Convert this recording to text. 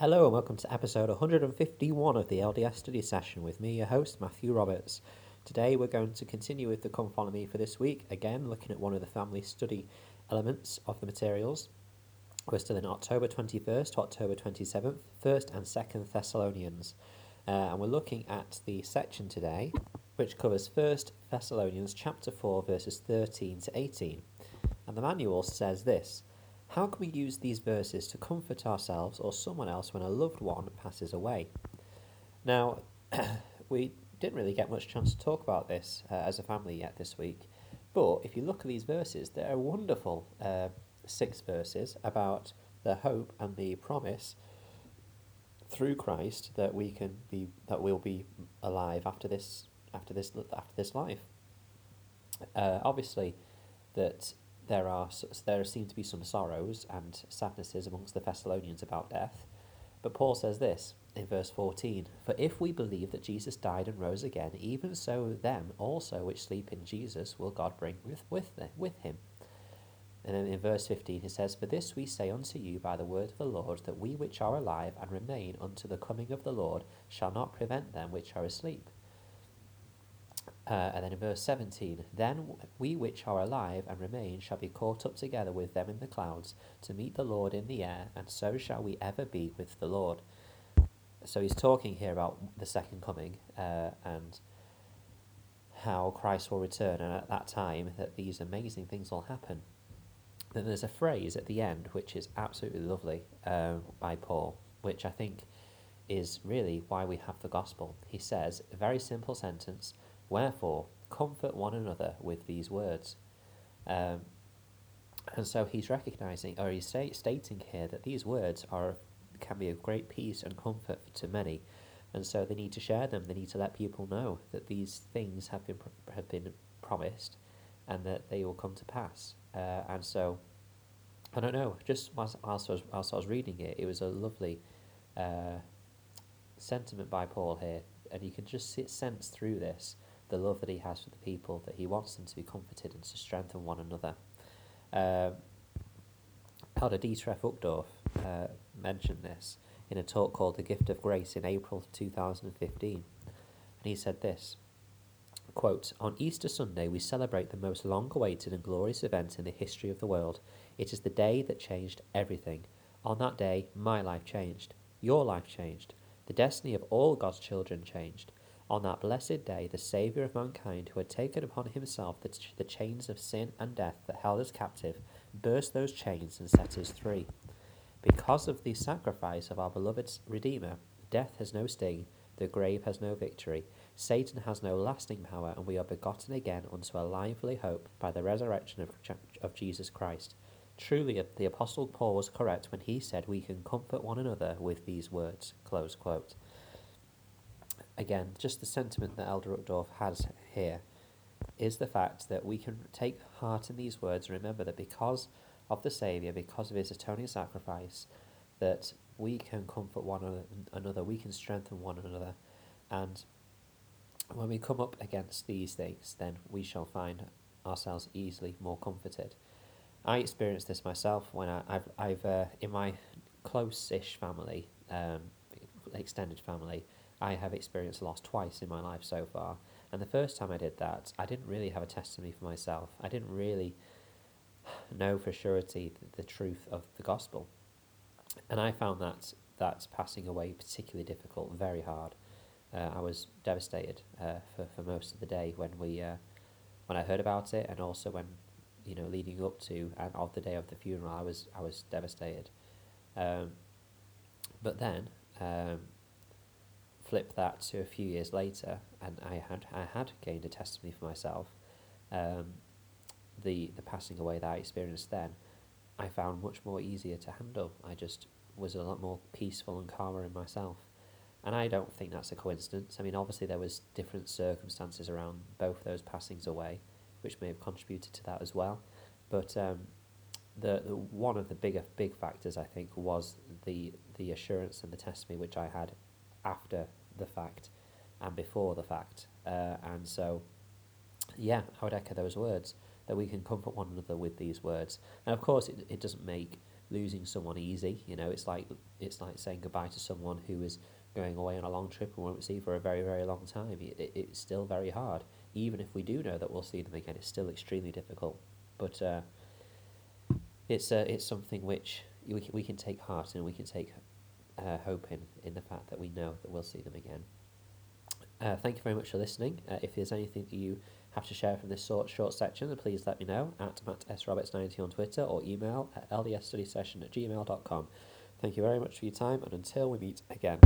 Hello and welcome to episode 151 of the LDS study session with me, your host, Matthew Roberts. Today we're going to continue with the Come Follow Me for this week, again looking at one of the family study elements of the materials. We're still in October 21st October 27th, 1st and 2nd Thessalonians. Uh, and we're looking at the section today which covers 1st Thessalonians chapter 4 verses 13 to 18. And the manual says this How can we use these verses to comfort ourselves or someone else when a loved one passes away? Now, we didn't really get much chance to talk about this uh, as a family yet this week, but if you look at these verses, they're wonderful uh, six verses about the hope and the promise through Christ that we can be that we'll be alive after this after this after this life. Uh, obviously, that there are there seem to be some sorrows and sadnesses amongst the Thessalonians about death, but Paul says this in verse fourteen: For if we believe that Jesus died and rose again, even so them also which sleep in Jesus will God bring with with with him. And then in verse 15 he says, For this we say unto you by the word of the Lord, that we which are alive and remain unto the coming of the Lord shall not prevent them which are asleep. Uh, and then in verse 17, then we which are alive and remain shall be caught up together with them in the clouds to meet the Lord in the air, and so shall we ever be with the Lord. So he's talking here about the second coming uh, and how Christ will return, and at that time that these amazing things will happen. Then there's a phrase at the end which is absolutely lovely uh, by Paul, which I think is really why we have the gospel. He says, a very simple sentence Wherefore, comfort one another with these words. Um, and so he's recognizing, or he's say, stating here that these words are can be of great peace and comfort to many, and so they need to share them. They need to let people know that these things have been have been promised, and that they will come to pass. Uh, and so, I don't know. Just whilst, whilst, I was, whilst I was reading it, it was a lovely uh, sentiment by Paul here, and you can just sit, sense through this the love that he has for the people, that he wants them to be comforted and to strengthen one another. Um, Elder Dietrich Uchtdorf uh, mentioned this in a talk called The Gift of Grace in April 2015. And he said this quote, On Easter Sunday, we celebrate the most long awaited and glorious event in the history of the world. It is the day that changed everything. On that day, my life changed. Your life changed. The destiny of all God's children changed. On that blessed day, the Saviour of mankind, who had taken upon himself the, ch- the chains of sin and death that held us captive, burst those chains and set us free. Because of the sacrifice of our beloved Redeemer, death has no sting, the grave has no victory, Satan has no lasting power, and we are begotten again unto a lively hope by the resurrection of, of Jesus Christ. Truly, the Apostle Paul was correct when he said we can comfort one another with these words. Close quote again, just the sentiment that Elder Uchtdorf has here is the fact that we can take heart in these words and remember that because of the Saviour, because of his atoning sacrifice, that we can comfort one another, we can strengthen one another, and when we come up against these things, then we shall find ourselves easily more comforted. I experienced this myself when I, have I've uh, in my close-ish family, um, extended family, I have experienced loss twice in my life so far. And the first time I did that, I didn't really have a testimony for myself. I didn't really know for surety the, truth of the gospel. And I found that that passing away particularly difficult, very hard. Uh, I was devastated uh, for, for most of the day when we uh, when I heard about it, and also when you know leading up to and of the day of the funeral, I was I was devastated. Um, but then um, flip that to a few years later, and I had I had gained a testimony for myself. Um, the the passing away that I experienced then, I found much more easier to handle. I just was a lot more peaceful and calmer in myself, and I don't think that's a coincidence. I mean, obviously there was different circumstances around both those passings away, which may have contributed to that as well, but. Um, the, the one of the bigger big factors I think was the the assurance and the testimony which I had after the fact and before the fact. Uh, and so, yeah, I would echo those words that we can comfort one another with these words. And of course, it, it doesn't make losing someone easy. You know, it's like it's like saying goodbye to someone who is going away on a long trip and won't see for a very very long time. It, it, it's still very hard, even if we do know that we'll see them again. It's still extremely difficult, but uh, it's uh, it's something which we we can take heart in. We can take uh, hope in the fact that we know that we'll see them again. Uh, thank you very much for listening. Uh, if there's anything that you have to share from this short, short section, then please let me know at Matt S. Roberts90 on Twitter or email at ldsstudysession at gmail.com. Thank you very much for your time, and until we meet again.